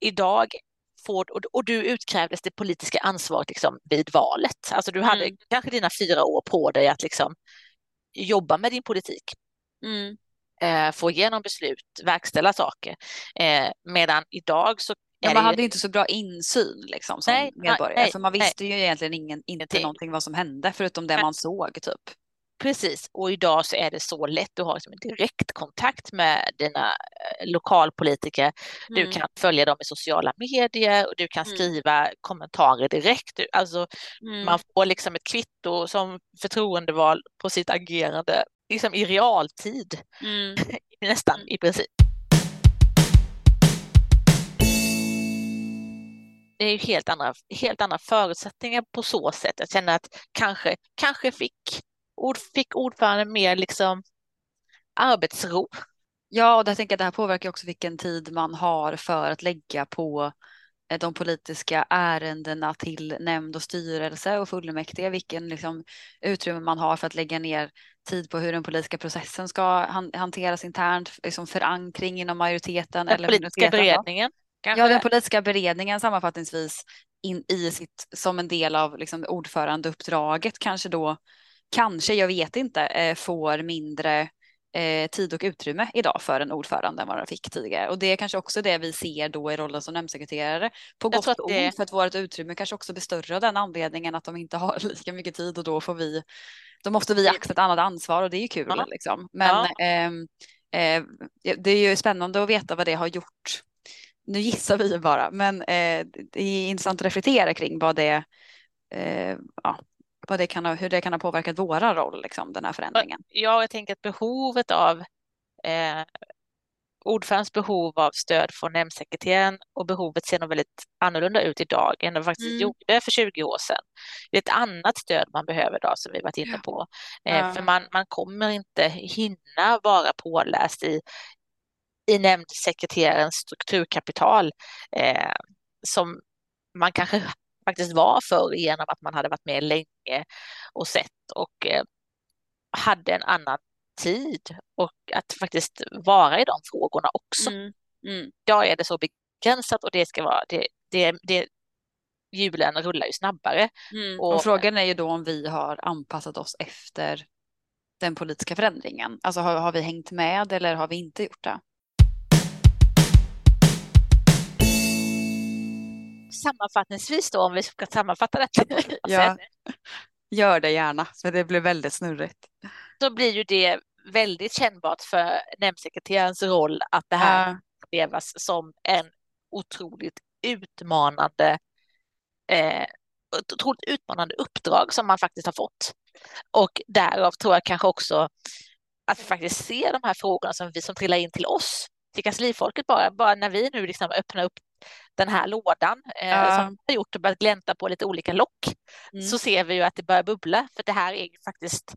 idag får, och, och du utkrävdes det politiska ansvaret liksom, vid valet. Alltså du hade Mm. kanske dina fyra år på dig att liksom, jobba med din politik. Mm. Eh, få igenom beslut, verkställa saker. Eh, medan idag så Ja, man hade ju inte så bra insyn liksom, som Nej, nej, medborgare, nej, för man nej. visste ju egentligen ingen, inte någonting vad som hände, förutom det Nej. man såg typ. Precis, och idag så är det så lätt. Du har liksom direktkontakt med dina eh, lokalpolitiker. Du Mm. kan följa dem i sociala medier och du kan Mm. skriva kommentarer direkt. Alltså, Mm. Man får liksom ett kvitto som förtroendevald på sitt agerande liksom i realtid, Mm. nästan Mm. i princip. Det är ju helt andra, helt andra förutsättningar på så sätt. Jag känner att kanske, kanske fick, ord, fick ordföranden mer liksom arbetsro. Ja, och jag tänker att det här påverkar också vilken tid man har för att lägga på eh, de politiska ärendena till nämnd och styrelse och fullmäktige, vilken liksom utrymme man har för att lägga ner tid på hur den politiska processen ska han hanteras internt, liksom förankring inom majoriteten Den eller politiska minoriteten. då. Kanske. Ja, den politiska beredningen sammanfattningsvis in i sitt, som en del av liksom, ordförandeuppdraget kanske då, kanske, jag vet inte, eh, får mindre eh, tid och utrymme idag för en ordförande än vad den fick tidigare. Och det är kanske också det vi ser då i rollen som nämndsekreterare på gott och det- ont, för att vårt utrymme kanske också blir större av den anledningen att de inte har lika mycket tid och då får vi, då måste vi axla ett annat ansvar och det är ju kul Ja. liksom. Men Ja. ehm, eh, det är ju spännande att veta vad det har gjort nu gissar vi bara, men eh, det är intressant att reflektera kring vad det, eh, ja, vad det kan ha, hur det kan ha påverkat våra roll, liksom, den här förändringen. Ja, jag tänker att behovet av eh, ordförandens behov av stöd från nämndsekreteraren och behovet ser nog väldigt annorlunda ut idag än det faktiskt Mm. gjorde för 20 år sedan. Det är ett annat stöd man behöver idag som vi varit inne på. Eh, Ja. För man, man kommer inte hinna vara påläst i, i nämndsekreterarens strukturkapital eh, som man kanske faktiskt var förr genom att man hade varit med länge och sett och eh, hade en annan tid och att faktiskt vara i de frågorna också. Mm. Mm. Idag är det så begränsat och det ska vara, det, det, det, hjulen rullar ju snabbare. Mm. Och- Och frågan är ju då om vi har anpassat oss efter den politiska förändringen. Alltså har, har vi hängt med eller har vi inte gjort det? Sammanfattningsvis då, om vi ska sammanfatta detta, Ja. Gör det gärna, för det blir väldigt snurrigt. så blir ju det väldigt kännbart för nämndsekreterarens roll att det här Ja. upplevas som en otroligt utmanande eh, otroligt utmanande uppdrag som man faktiskt har fått. Och därav tror jag kanske också att vi faktiskt ser de här frågorna som, vi, som trillar in till oss, till kanslifolket bara, bara när vi nu liksom öppnar upp den här lådan eh, Ja. som vi har gjort och börjat glänta på lite olika lock Mm. så ser vi ju att det börjar bubbla för det här är ju faktiskt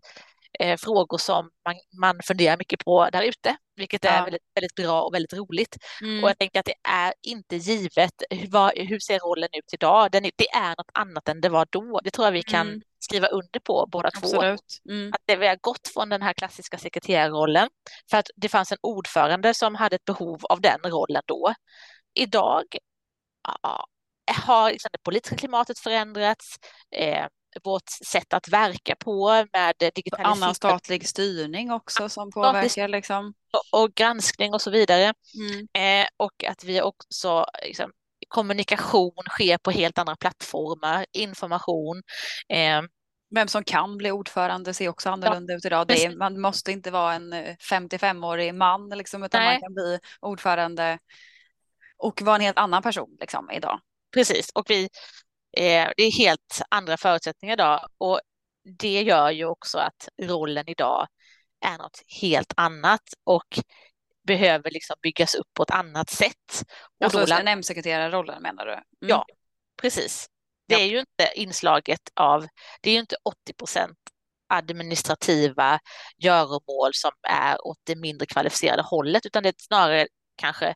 eh, frågor som man, man funderar mycket på där ute, vilket är Ja. väldigt, väldigt bra och väldigt roligt. Mm. Och jag tänker att det är inte givet. Hur, vad, hur ser rollen ut idag? Den det är något annat än det var då. Det tror jag vi kan Mm. skriva under på båda två. Absolut. Mm. Att det, vi har gått från den här klassiska sekreterarrollen för att det fanns en ordförande som hade ett behov av den rollen då. Idag ja, har liksom det politiska klimatet förändrats. Eh, vårt sätt att verka på med digitalisering Annan statlig styrning också som påverkar liksom. och, granskning och så vidare. Mm. Eh, och att vi också liksom, kommunikation sker på helt andra plattformar, information. Eh, Vem som kan bli ordförande ser också annorlunda ut idag. Är, man måste inte vara en eh, 55-årig man liksom, utan man Nej. kan bli ordförande och vara en helt annan person liksom, idag. precis, och vi, eh, det är helt andra förutsättningar idag och det gör ju också att rollen idag är något helt annat och behöver liksom byggas upp på ett annat sätt. Och Alltså land- nämndsekreterarrollen menar du? Mm. Ja. Precis. Det Ja. är ju inte inslaget av, det är ju inte 80 procent administrativa göromål som är åt det mindre kvalificerade hållet, utan det är snarare kanske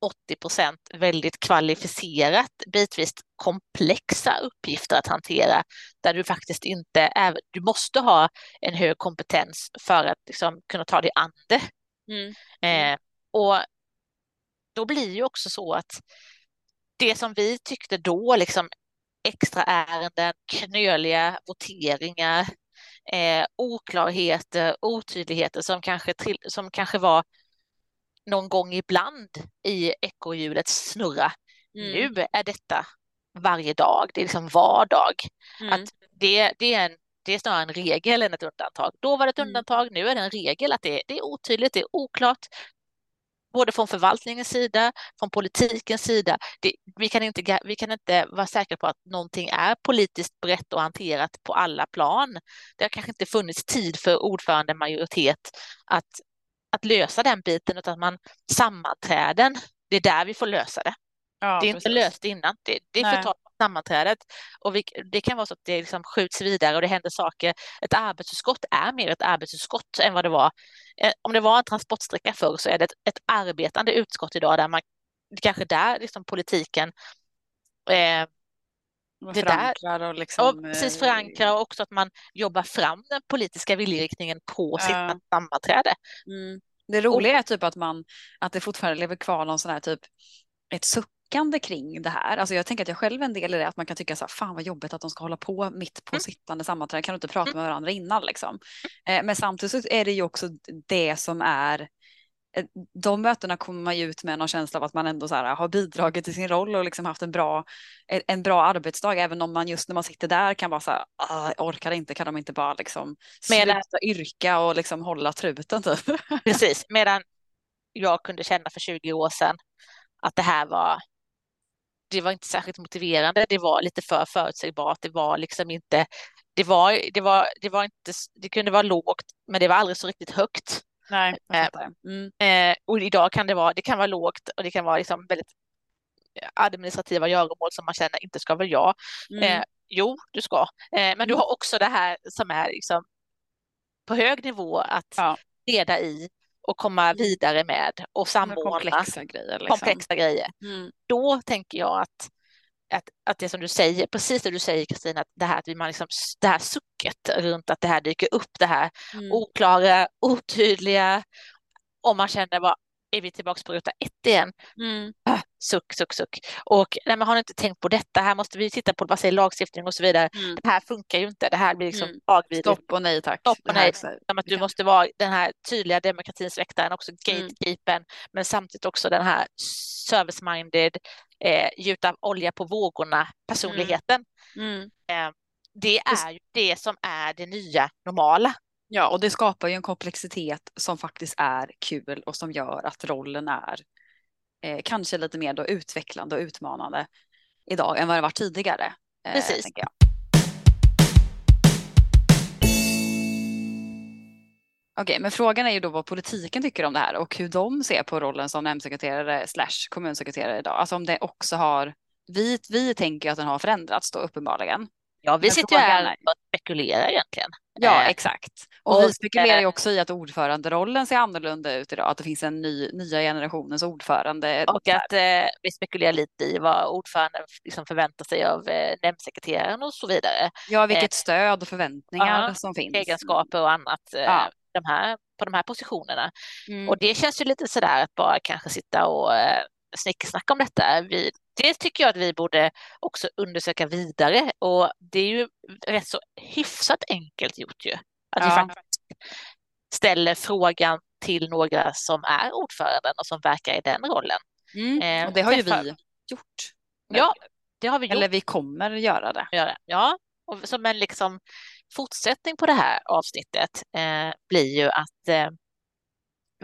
80 procent väldigt kvalificerat, bitvis komplexa uppgifter att hantera, där du faktiskt inte är, du måste ha en hög kompetens för att liksom kunna ta dig an det. Mm. Mm. Eh, och då blir ju också så att det som vi tyckte då, liksom extra ärenden, knöliga voteringar, eh, oklarheter, otydligheter som kanske, till, som kanske var någon gång ibland i ekorrhjulets snurra. Mm. Nu är detta varje dag, det är liksom vardag. Mm. Att det, det, är en, det är snarare en regel än ett undantag. Då var det ett mm. undantag, nu är det en regel att det, det är otydligt, det är oklart, både från förvaltningens sida, från politikens sida. Det, vi, kan inte, vi kan inte vara säkra på att någonting är politiskt brett och hanterat på alla plan. Det har kanske inte funnits tid för ordförande majoritet att, att lösa den biten, utan man sammanträden, det är där vi får lösa det. Ja, det är precis. inte löst innan, det, det är för sammanträdet. Och vi, det kan vara så att det liksom skjuts vidare och det händer saker. Ett arbetsutskott är mer ett arbetsutskott än vad det var. Eh, om det var en transportsträcka förr så är det ett, ett arbetande utskott idag där man kanske där liksom politiken eh, det förankrar och liksom... Och precis eh, förankrar och också att man jobbar fram den politiska viljeriktningen på ja. sitt sammanträde. Mm. Det roliga är typ att man, att det fortfarande lever kvar någon sån här typ ett suck tyckande kring det här. Alltså jag tänker att jag själv en del i det, att man kan tycka så här, fan vad jobbigt att de ska hålla på mitt på mm. sittande sammanträde, kan du inte prata mm. med varandra innan liksom? Eh, men samtidigt så är det ju också det som är de mötena kommer man ju ut med någon känsla av att man ändå så här, har bidragit till sin roll och liksom haft en bra, en bra arbetsdag, även om man just när man sitter där kan vara så här, ah, jag orkar inte, kan de inte bara liksom sluta yrka och liksom hålla truten typ. Precis, medan jag kunde känna för 20 år sedan att det här var det var inte särskilt motiverande. Det var lite för förutsägbart. Det var liksom inte, det var, det var, det var inte, det kunde vara lågt, men det var aldrig så riktigt högt. Nej, eh, mm. eh, och idag kan det vara, det kan vara lågt och det kan vara liksom väldigt administrativa göromål som man känner inte ska väl jag. Mm. Eh, jo, du ska. Eh, men du har också det här som är liksom på hög nivå att ja. leda i och komma mm. vidare med och samordna komplexa grejer. Liksom. Komplexa grejer. Mm. Då tänker jag att, att, att det som du säger, precis det du säger Kristina, att det här, att man liksom, det här sucket runt att det här dyker upp, det här mm. oklara, otydliga, om man känner vad är vi tillbaka på ruta ett igen. Mm. Ah, suck, suck, suck. Och nej, men har ni inte tänkt på detta? Här måste vi titta på vad säger lagstiftning och så vidare. Mm. Det här funkar ju inte. Det här blir liksom mm. lagvidrigt. Stopp och nej tack. Stopp och nej. Som att du måste vara den här tydliga demokratins väktaren, också mm. gatekeepern, men samtidigt också den här service-minded, eh, gjuta olja på vågorna personligheten. Mm. Eh, det är ju det som är det nya normala. Ja, och det skapar ju en komplexitet som faktiskt är kul och som gör att rollen är eh, kanske lite mer då utvecklande och utmanande idag än vad det var tidigare. Eh, Precis. Okej, men frågan är ju då vad politiken tycker om det här och hur de ser på rollen som nämndsekreterare slash kommunsekreterare idag. Alltså om det också har, vi, vi tänker att den har förändrats då uppenbarligen. Ja, vi sitter ju här och spekulerar egentligen. Ja, eh, exakt. Och, och vi spekulerar ju också i att ordföranderollen ser annorlunda ut idag, att det finns en ny, nya generationens ordförande. Och att eh, vi spekulerar lite i vad ordföranden liksom förväntar sig av eh, nämndsekreteraren och så vidare. Ja, vilket eh, stöd och förväntningar uh, som finns. Egenskaper och annat eh, ja. De här, på de här positionerna. Mm. Och det känns ju lite sådär att bara kanske sitta och eh, snicksnacka om detta. Vi, det tycker jag att vi borde också undersöka vidare och det är ju rätt så hyfsat enkelt gjort ju. Att ja. vi faktiskt ställer frågan till några som är ordföranden och som verkar i den rollen. Mm. Eh, och det har ju vi gjort. Ja, det har vi gjort. Eller vi kommer göra det. Ja, och som en liksom fortsättning på det här avsnittet eh, blir ju att eh,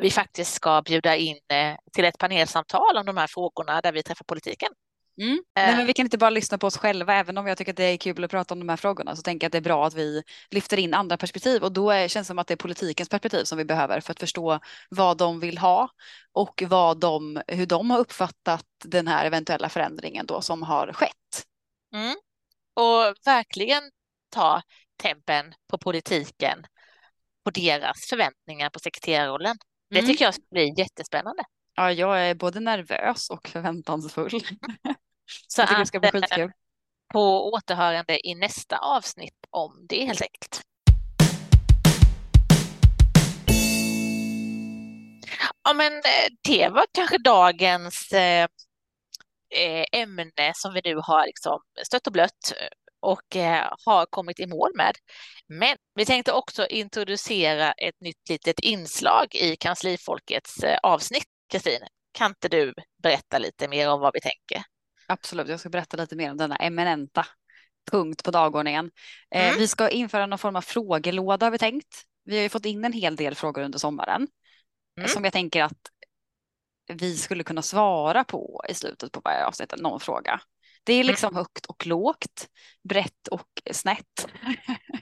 vi faktiskt ska bjuda in eh, till ett panelsamtal om de här frågorna där vi träffar politiken. Mm. Nej, men eh. vi kan inte bara lyssna på oss själva, även om jag tycker att det är kul att prata om de här frågorna så tänker jag att det är bra att vi lyfter in andra perspektiv och då är, känns det som att det är politikens perspektiv som vi behöver för att förstå vad de vill ha och vad de, hur de har uppfattat den här eventuella förändringen då som har skett. Mm. Och verkligen ta tempen på politiken, på deras förväntningar på sekreterarrollen. Det mm. tycker jag blir jättespännande. Ja, jag är både nervös och förväntansfull. Så jag tycker det ska bli eh, skitkul. På återhörande i nästa avsnitt om det helt enkelt. Ja, men eh, det var kanske dagens eh, ämne som vi nu har liksom stött och blött och har kommit i mål med. Men vi tänkte också introducera ett nytt litet inslag i kanslifolkets avsnitt. Kristin, kan inte du berätta lite mer om vad vi tänker? Absolut, jag ska berätta lite mer om denna eminenta punkt på dagordningen. Mm. vi ska införa någon form av frågelåda har vi tänkt. Vi har ju fått in en hel del frågor under sommaren mm. som jag tänker att vi skulle kunna svara på i slutet på varje avsnitt, någon fråga. Det är liksom mm. högt och lågt, brett och snett.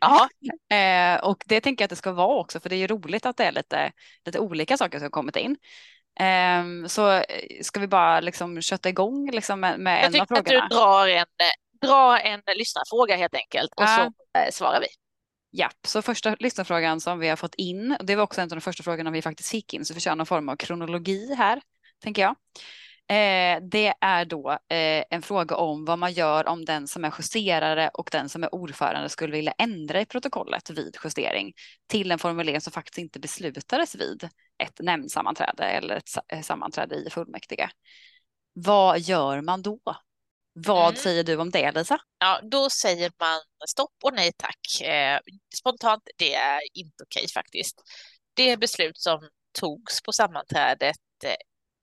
eh, och det tänker jag att det ska vara också, för det är ju roligt att det är lite, lite olika saker som har kommit in. Så eh, ska vi bara liksom kötta igång liksom med, med en av frågorna? Jag tycker att du drar en, drar en lyssnarfråga helt enkelt och uh. så eh, svarar vi. Ja, så första lyssnarfrågan som vi har fått in, det var också en av de första frågorna vi faktiskt fick in, så vi kör någon form av kronologi här, tänker jag. Eh, det är då eh, en fråga om vad man gör om den som är justerare och den som är ordförande skulle vilja ändra i protokollet vid justering till en formulering som faktiskt inte beslutades vid ett nämndsammanträde eller ett eh, sammanträde i fullmäktige. Vad gör man då? Vad mm. säger du om det, Lisa? Ja, då säger man stopp och nej tack. Eh, spontant, det är inte okej faktiskt. Det beslut som togs på sammanträdet eh,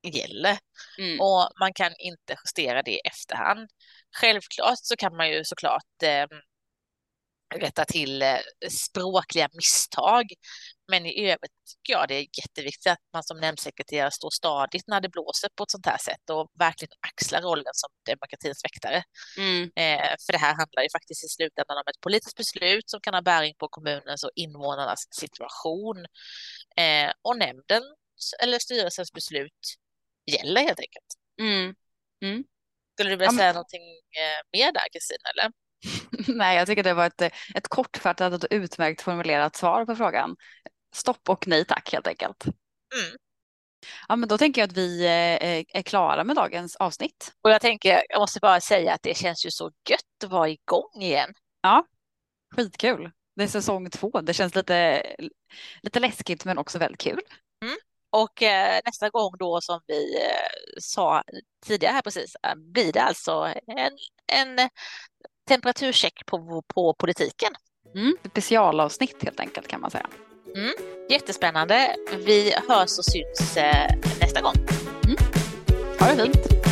gäller mm. och man kan inte justera det i efterhand. Självklart så kan man ju såklart eh, rätta till eh, språkliga misstag. Men i övrigt tycker jag det är jätteviktigt att man som nämndsekreterare står stadigt när det blåser på ett sånt här sätt och verkligen axlar rollen som demokratins väktare. Mm. Eh, för det här handlar ju faktiskt i slutändan om ett politiskt beslut som kan ha bäring på kommunens och invånarnas situation. Eh, och nämnden eller styrelsens beslut gäller helt enkelt. Mm. Mm. Skulle du vilja säga ja, men... någonting eh, mer där, Kristin? Eller? Nej, jag tycker det var ett, ett kortfattat och utmärkt formulerat svar på frågan. Stopp och nej tack helt enkelt. Mm. Ja, men då tänker jag att vi eh, är klara med dagens avsnitt. Och jag tänker, jag måste bara säga att det känns ju så gött att vara igång igen. Ja, skitkul. Det är säsong två. Det känns lite, lite läskigt men också väldigt kul. Och eh, nästa gång då som vi eh, sa tidigare här precis eh, blir det alltså en, en temperaturcheck på, på politiken. Mm, specialavsnitt helt enkelt kan man säga. Mm, jättespännande. Vi hörs och syns eh, nästa gång. Mm. Ha det fint.